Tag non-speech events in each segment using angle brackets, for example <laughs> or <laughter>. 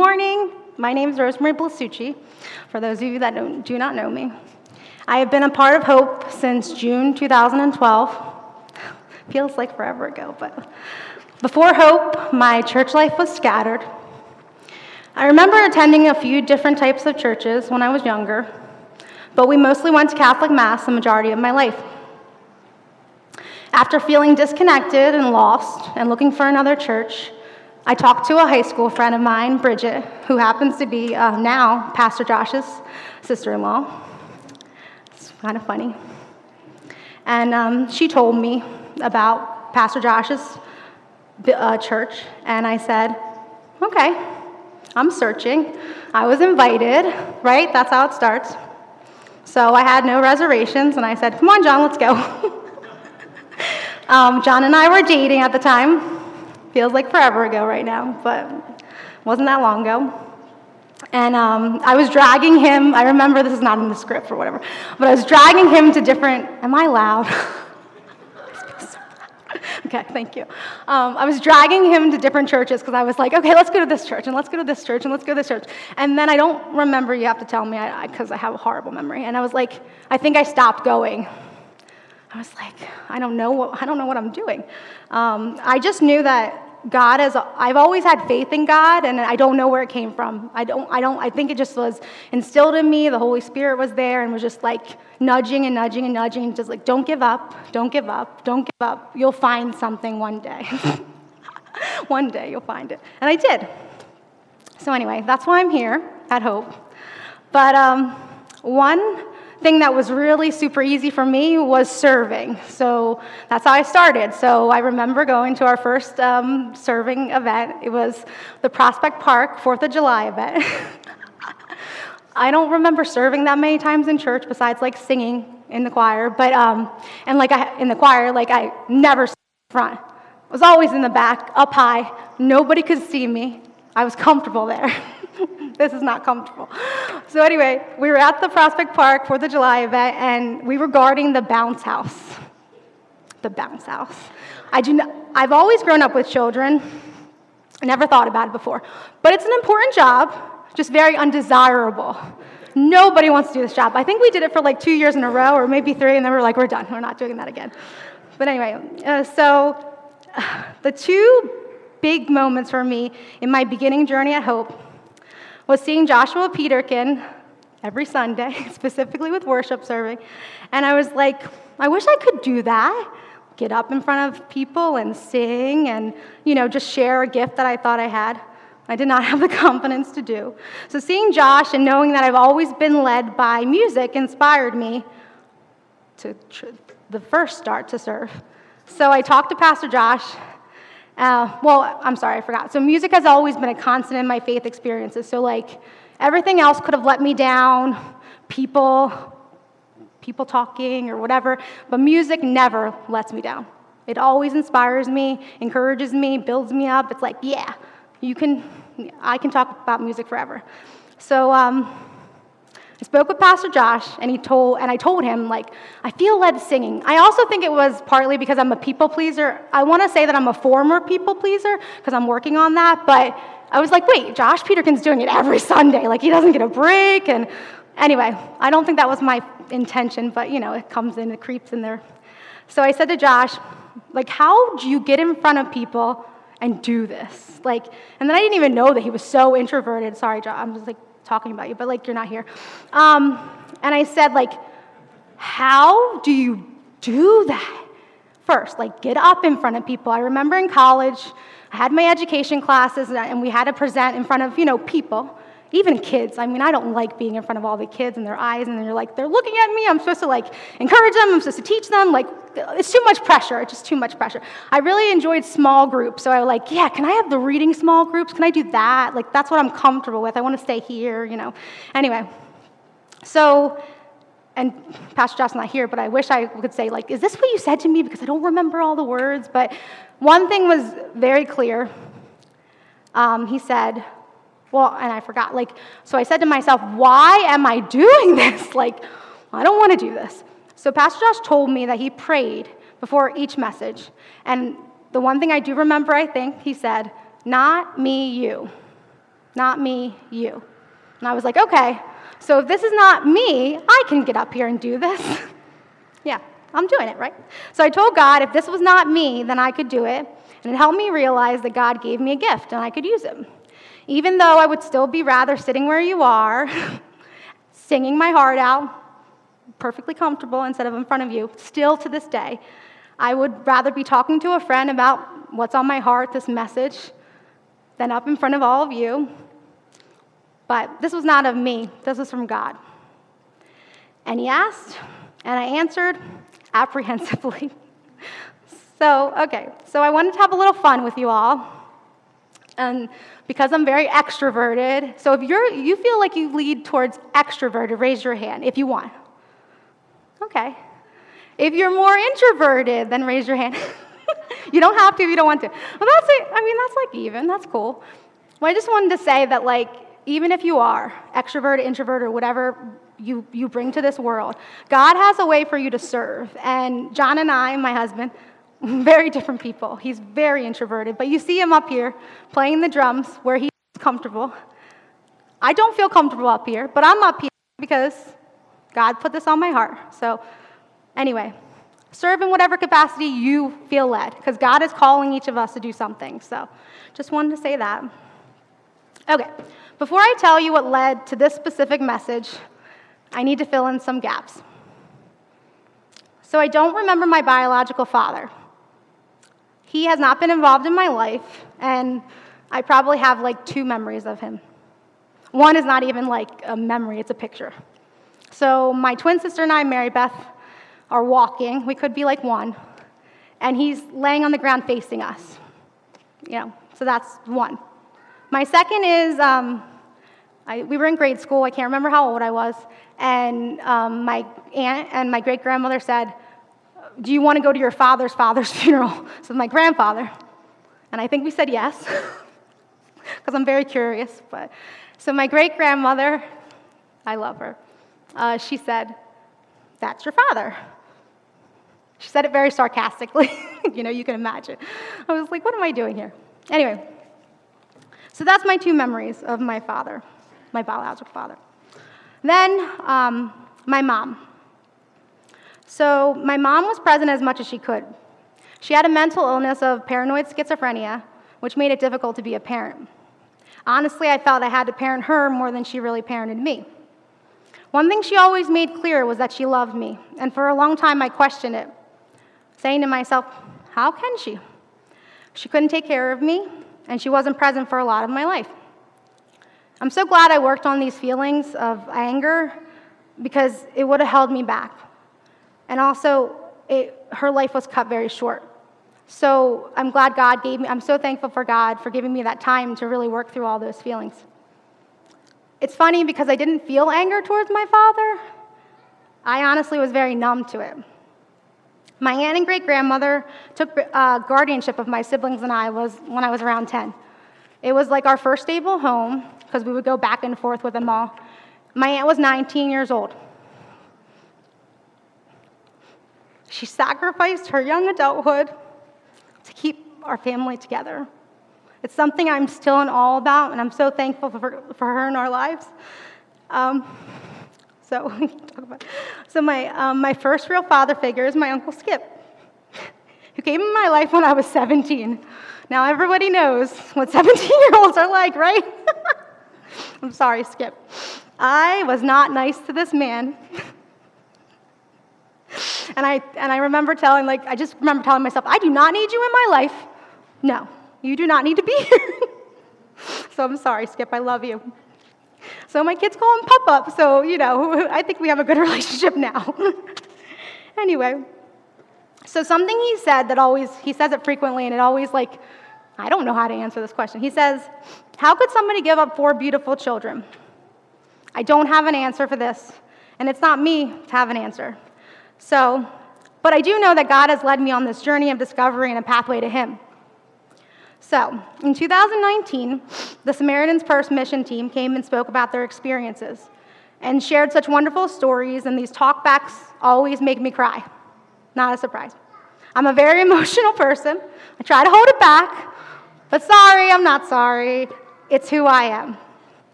morning. My name is Rosemary Blasucci, for those of you that don't, do not know me. I have been a part of Hope since June 2012. <laughs> Feels like forever ago, but before Hope, my church life was scattered. I remember attending a few different types of churches when I was younger, but we mostly went to Catholic Mass the majority of my life. After feeling disconnected and lost and looking for another church, I talked to a high school friend of mine, Bridget, who happens to be uh, now Pastor Josh's sister in law. It's kind of funny. And um, she told me about Pastor Josh's uh, church, and I said, okay, I'm searching. I was invited, right? That's how it starts. So I had no reservations, and I said, come on, John, let's go. <laughs> um, John and I were dating at the time. Feels like forever ago right now, but wasn't that long ago. And um, I was dragging him, I remember this is not in the script or whatever, but I was dragging him to different, am I loud? <laughs> okay, thank you. Um, I was dragging him to different churches because I was like, okay, let's go to this church and let's go to this church and let's go to this church. And then I don't remember, you have to tell me because I, I, I have a horrible memory. And I was like, I think I stopped going. I was like, I don't know what, I don't know what I'm doing. Um, I just knew that God has, I've always had faith in God, and I don't know where it came from. I don't, I don't, I think it just was instilled in me. The Holy Spirit was there and was just like nudging and nudging and nudging, just like, don't give up, don't give up, don't give up. You'll find something one day. <laughs> one day you'll find it. And I did. So, anyway, that's why I'm here at Hope. But um, one thing that was really super easy for me was serving. So that's how I started. So I remember going to our first um, serving event. It was the Prospect Park 4th of July event. <laughs> I don't remember serving that many times in church besides like singing in the choir, but um, and like I, in the choir, like I never front. I was always in the back, up high. Nobody could see me. I was comfortable there. <laughs> this is not comfortable. So, anyway, we were at the Prospect Park for the July event, and we were guarding the bounce house. The bounce house. I do not, I've always grown up with children. I never thought about it before. But it's an important job, just very undesirable. Nobody wants to do this job. I think we did it for like two years in a row, or maybe three, and then we are like, we're done. We're not doing that again. But anyway, uh, so <sighs> the two big moments for me in my beginning journey at Hope was seeing Joshua Peterkin every Sunday, <laughs> specifically with worship serving. And I was like, I wish I could do that. Get up in front of people and sing and, you know, just share a gift that I thought I had. I did not <laughs> have the confidence to do. So seeing Josh and knowing that I've always been led by music inspired me to tr- the first start to serve. So I talked to Pastor Josh uh, well, I'm sorry, I forgot. So, music has always been a constant in my faith experiences. So, like, everything else could have let me down, people, people talking or whatever, but music never lets me down. It always inspires me, encourages me, builds me up. It's like, yeah, you can, I can talk about music forever. So, um, I spoke with Pastor Josh, and he told, and I told him like, I feel led singing. I also think it was partly because I'm a people pleaser. I want to say that I'm a former people pleaser because I'm working on that, but I was like, wait, Josh Peterkin's doing it every <laughs> Sunday. Like he doesn't get a break, and anyway, I don't think that was my intention, but you know, it comes in, it creeps in there. So I said to Josh, like, how do you get in front of people and do this? Like, and then I didn't even know that he was so introverted. Sorry, Josh. I'm just like talking about you, but like you're not here. Um, and I said, like, how do you do that? First, like, get up in front of people. I remember in college, I had my education classes, and we had to present in front of, you know, people even kids. I mean, I don't like being in front of all the kids and their eyes, and they're like, they're looking at me. I'm supposed to like encourage them. I'm supposed to teach them. Like, it's too much pressure. It's just too much pressure. I really enjoyed small groups, so I was like, yeah, can I have the reading small groups? Can I do that? Like, that's what I'm comfortable with. I want to stay here, you know. Anyway, so. And Pastor Josh's not here, but I wish I could say, like, is this what you said to me? Because I don't remember all the words. But one thing was very clear. Um, he said, well, and I forgot. Like, so I said to myself, why am I doing <laughs> this? Like, I don't want to do this. So Pastor Josh told me that he prayed before each message. And the one thing I do remember, I think, he said, not me, you. Not me, you. And I was like, okay, so if this is not me, I can get up here and do this. <laughs> yeah, I'm doing it, right? So I told God if this was not me, then I could do it. And it helped me realize that God gave me a gift and I could use it. Even though I would still be rather sitting where you are, <laughs> singing my heart out, perfectly comfortable instead of in front of you, still to this day, I would rather be talking to a friend about what's on my heart, this message, than up in front of all of you. But this was not of me, this was from God. And he asked, and I answered apprehensively. <laughs> so, okay, so I wanted to have a little fun with you all. And because I'm very extroverted, so if you're, you feel like you lead towards extroverted, raise your hand if you want. Okay. If you're more introverted, then raise your hand. <laughs> you don't have to if you don't want to. Well, that's it. I mean, that's like even. That's cool. Well, I just wanted to say that, like, even if you are extrovert, introvert, or whatever you, you bring to this world, God has a way for you to serve. And John and I, my husband, <laughs> very different people. He's very introverted, but you see him up here playing the drums where he's comfortable. I don't feel comfortable up here, but I'm up here because God put this on my heart. So, anyway, serve in whatever capacity you feel led because God is calling each of us to do something. So, just wanted to say that. Okay, before I tell you what led to this specific message, I need to fill in some gaps. So, I don't remember my biological father. He has not been involved in my life, and I probably have like two memories of him. One is not even like a memory, it's a picture. So, my twin sister and I, Mary Beth, are walking. We could be like one. And he's laying on the ground facing us. You know, so that's one. My second is um, I, we were in grade school. I can't remember how old I was. And um, my aunt and my great grandmother said, Do you want to go to your father's father's <laughs> funeral? So my grandfather. And I think we said yes, <laughs> because I'm very curious. But so my great grandmother, I love her. Uh, she said, That's your father. She said it very sarcastically. <laughs> you know, you can imagine. I was like, What am I doing here? Anyway, so that's my two memories of my father, my biological father. Then, um, my mom. So, my mom was present as much as she could. She had a mental illness of paranoid schizophrenia, which made it difficult to be a parent. Honestly, I felt I had to parent her more than she really parented me. One thing she always made clear was that she loved me, and for a long time I questioned it, saying to myself, How can she? She couldn't take care of me, and she wasn't present for a lot of my life. I'm so glad I worked on these feelings of anger because it would have held me back. And also, it, her life was cut very short. So I'm glad God gave me, I'm so thankful for God for giving me that time to really work through all those feelings. It's funny because I didn't feel anger towards my father. I honestly was very numb to it. My aunt and great grandmother took uh, guardianship of my siblings and I was, when I was around 10. It was like our first stable home because we would go back and forth with them all. My aunt was 19 years old. She sacrificed her young adulthood to keep our family together. It's something I'm still in awe about, and I'm so thankful for, for her in our lives. Um, so, <laughs> so my, um, my first real father figure is my Uncle Skip, <laughs> who came in my life when I was 17. Now, everybody knows what <laughs> 17 year olds are like, right? I'm sorry, Skip. I was not nice to this man. and, I, and I remember telling, like, I just remember telling myself, I do not need you in my life. No, you do not need to be <laughs> here. so I'm sorry, Skip, I love you. So my kids call him Pup Up, so, you know, <laughs> I think we have a good <laughs> relationship now. anyway, so something he said that always, he says it frequently, and it always, like, I don't know how to answer this question. He says, How could somebody give up four beautiful children? I don't have an answer for this, and it's not me to have an answer. So, but I do know that God has led me on this journey of discovery and a pathway to Him. So, in 2019, the Samaritan's Purse mission team came and spoke about their experiences and shared such wonderful stories, and these talkbacks always make me cry. Not a surprise. I'm a very <laughs> emotional person. I try to hold it back, but sorry, I'm not sorry. it's who I am.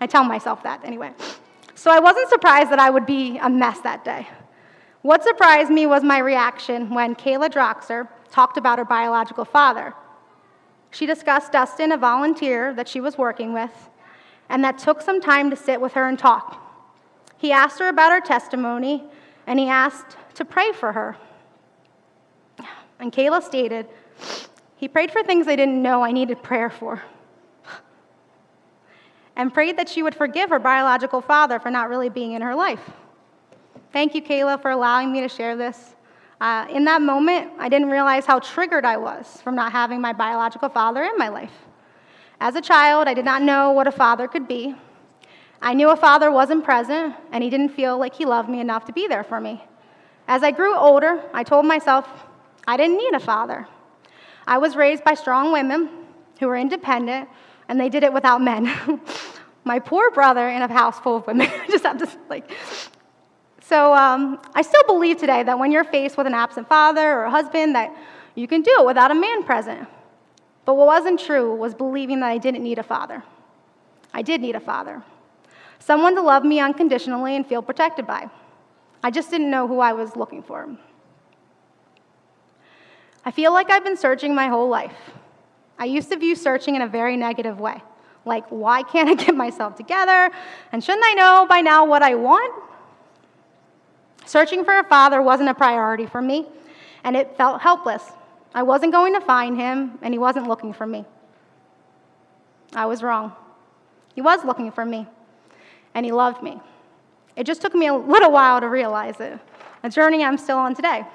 I tell myself that anyway. So I wasn't surprised that I would be a mess that day. What surprised me was my reaction when Kayla Droxer talked about her biological father. She discussed Dustin, a volunteer that she was working with, and that took some time to sit with her and talk. He asked her about her testimony, and he asked to pray for her. And Kayla stated, He prayed for things I didn't know I needed prayer for and prayed that she would forgive her biological father for not really being in her life. Thank you, Kayla, for allowing me to share this. Uh, in that moment, I didn't realize how triggered I was from not having my biological father in my life. As a child, I did not know what a father could be. I knew a father wasn't present, and he didn't feel like he loved me enough to be there for me. As I grew older, I told myself I didn't need a father. I was raised by strong women who were independent and they did it without men. <laughs> My poor brother in a house full of women. <laughs> Just have to, like. So um, I still believe today that when you're faced with an absent father or a husband, that you can do it without a man present. But what wasn't true was believing that I didn't need a father. I did need a father. Someone to love me unconditionally and feel protected by. I just didn't know who I was looking for. I feel like I've been searching my whole life. I used to view searching in a very negative way. Like, why can't I get <laughs> myself together? And shouldn't I know by now what I want? Searching for a father wasn't a priority for me, and it felt helpless. I wasn't going to find him, and he wasn't looking for me. I was wrong. He was looking for me, and he loved me. It just took me a little while to realize it, a journey I'm still on today.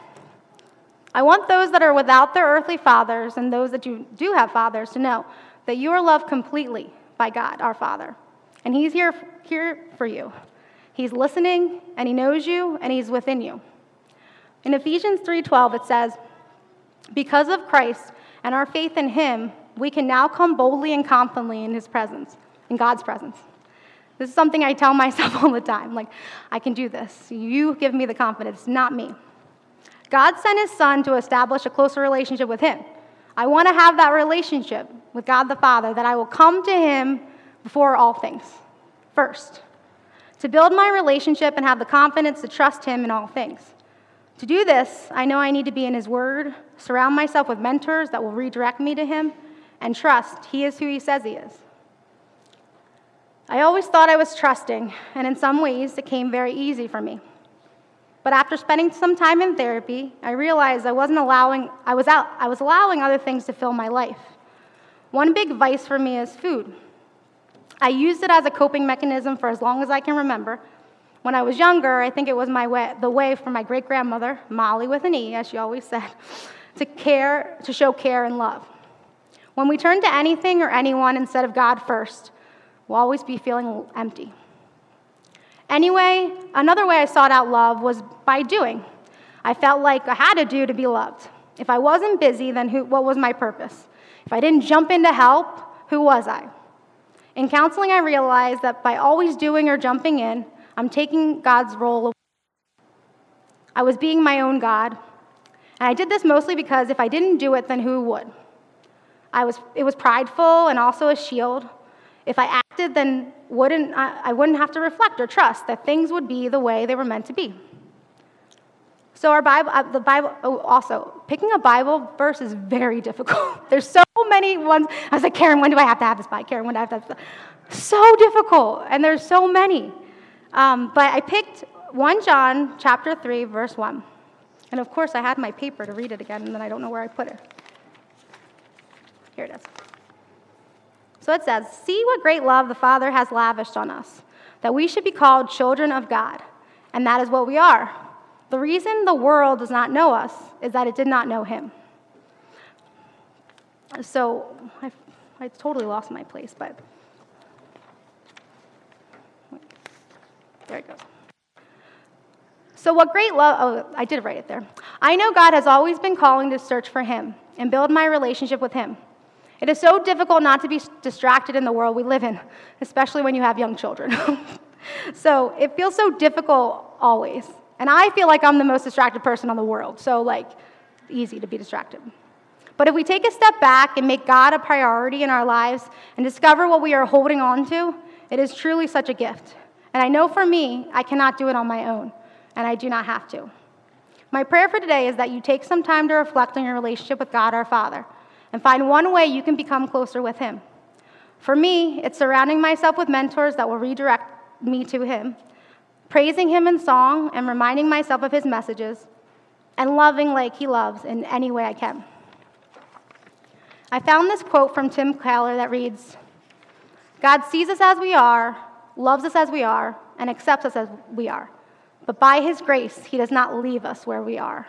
I want those that are without their earthly fathers and those that you do have fathers to know that you are loved completely by God, our Father. And He's here, here for you. He's listening and He knows you and He's within you. In Ephesians 3:12 it says, "Because of Christ and our faith in him, we can now come boldly and confidently in his presence, in God's presence." This is something I tell <laughs> myself all the time, like I can do this. You give me the confidence, not me. God sent his son to establish a closer relationship with him. I want to have that relationship with God the Father, that I will come to him before all things first. To build my relationship and have the confidence to trust him in all things. To do this, I know I need to be in his word, surround myself with mentors that will redirect me to him, and trust he is who he says he is. I always thought I was trusting, and in some ways, it came very easy for me. But after spending some time in therapy, I realized I wasn't allowing, I was, out, I was allowing other things to fill my life. One big vice for me is food. I used it as a coping mechanism for as long as I can remember. When I was younger, I think it was my way, the way for my great grandmother, Molly with an E, as she always said, <laughs> to care, to show care and love. When we turn to anything or anyone instead of God first, we'll always be feeling empty. Anyway, another way I sought out love was by doing. I felt like I had to do to be loved. If I wasn't busy, then who, what was my purpose? If I didn't jump in to help, who was I? In counseling, I realized that by always doing or jumping in, I'm taking God's role away. I was being my own God. And I did this mostly because if I didn't do it, then who would? I was, it was prideful and also a shield. If I acted, then wouldn't, I, I wouldn't have to reflect or trust that things would be the way they were meant to be. So our Bible, uh, the Bible, oh, also picking a Bible verse is very difficult. <laughs> There's so many ones. I was like, Karen, when do I have to have this by? Karen, when do I have to have this? So difficult, and there's so many. Um, but I picked 1 John chapter 3, verse 1. And of course, I had my paper to read it again, and then I don't know where I put it. Here it is. So it says, See what great love the Father has lavished on us, that we should be called children of God. And that is what we are. The reason the world does not know us is that it did not know Him. So I, I totally lost my place, but there it goes. So, what great love, oh, I did write it there. I know God has always been calling to search for Him and build my relationship with Him. It is so difficult not to be distracted in the world we live in, especially when you have young children. <laughs> so it feels so difficult always. And I feel like I'm the most distracted person in the world. So, like, easy to be distracted. But if we take a step back and make God a priority in our lives and discover what we are holding on to, it is truly such a gift. And I know for me, I cannot do it on my own, and I do not have to. My prayer for today is that you take some time to reflect on your relationship with God our Father and find one way you can become closer with Him. For me, it's surrounding myself with mentors that will redirect me to Him, praising Him in song and reminding myself of His messages, and loving like He loves in any way I can. I found this quote from Tim Keller that reads God sees us as we are, loves us as we are, and accepts us as we are. But by His grace, He does not leave us where we are.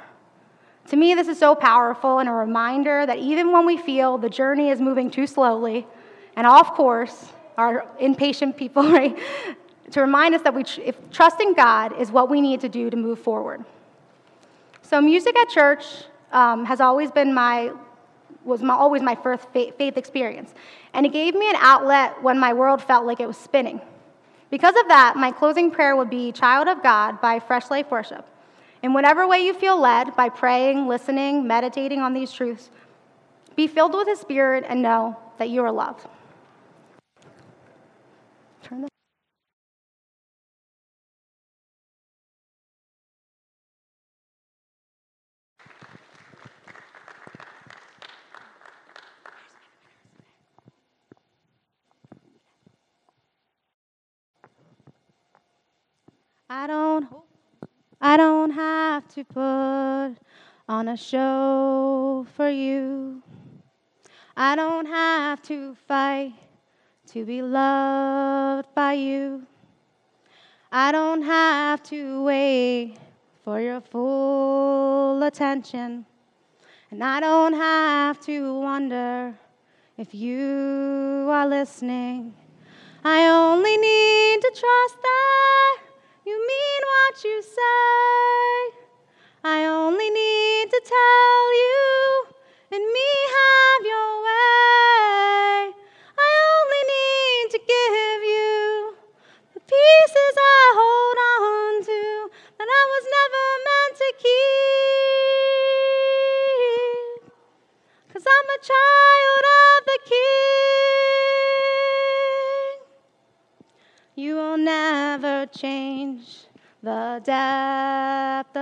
To me, this is so powerful and a reminder that even when we feel the journey is moving too slowly, and off course, our impatient people, <laughs> right? To remind us that we, if trusting God is what we need to do to move forward. So, music at church um, has always been my was my, always my first faith experience, and it gave me an outlet when my world felt like it was spinning. Because of that, my closing prayer would be "Child of God" by Fresh Life Worship. In whatever way you feel led, by praying, listening, meditating on these truths, be filled with His Spirit and know that you are loved. I don't I don't have to put on a show for you. I don't have to fight to be loved by you. I don't have to wait for your full attention. And I don't have to wonder if you are listening. I only need to trust that you mean what you say. I only need to tell you and me have your way.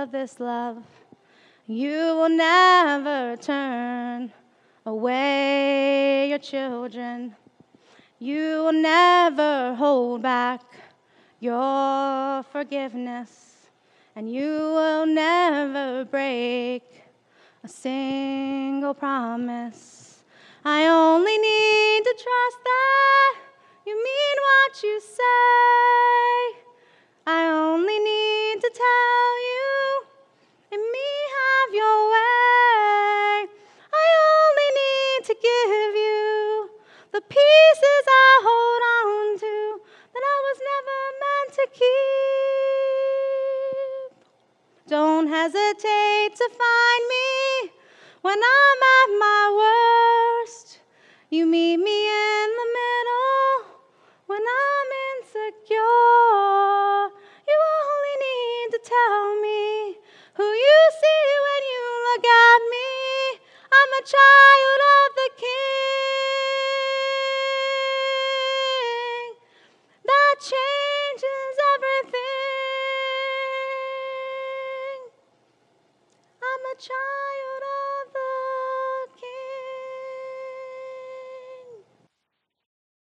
Of this love. You will never turn away your children. You will never hold back your forgiveness. And you will never break a single promise. I only need to trust that you mean what you say. I only need to tell you Don't hesitate to find me when I'm at my worst. You meet me in the middle when I'm insecure. You only need to tell me who you see when you look at me. I'm a child.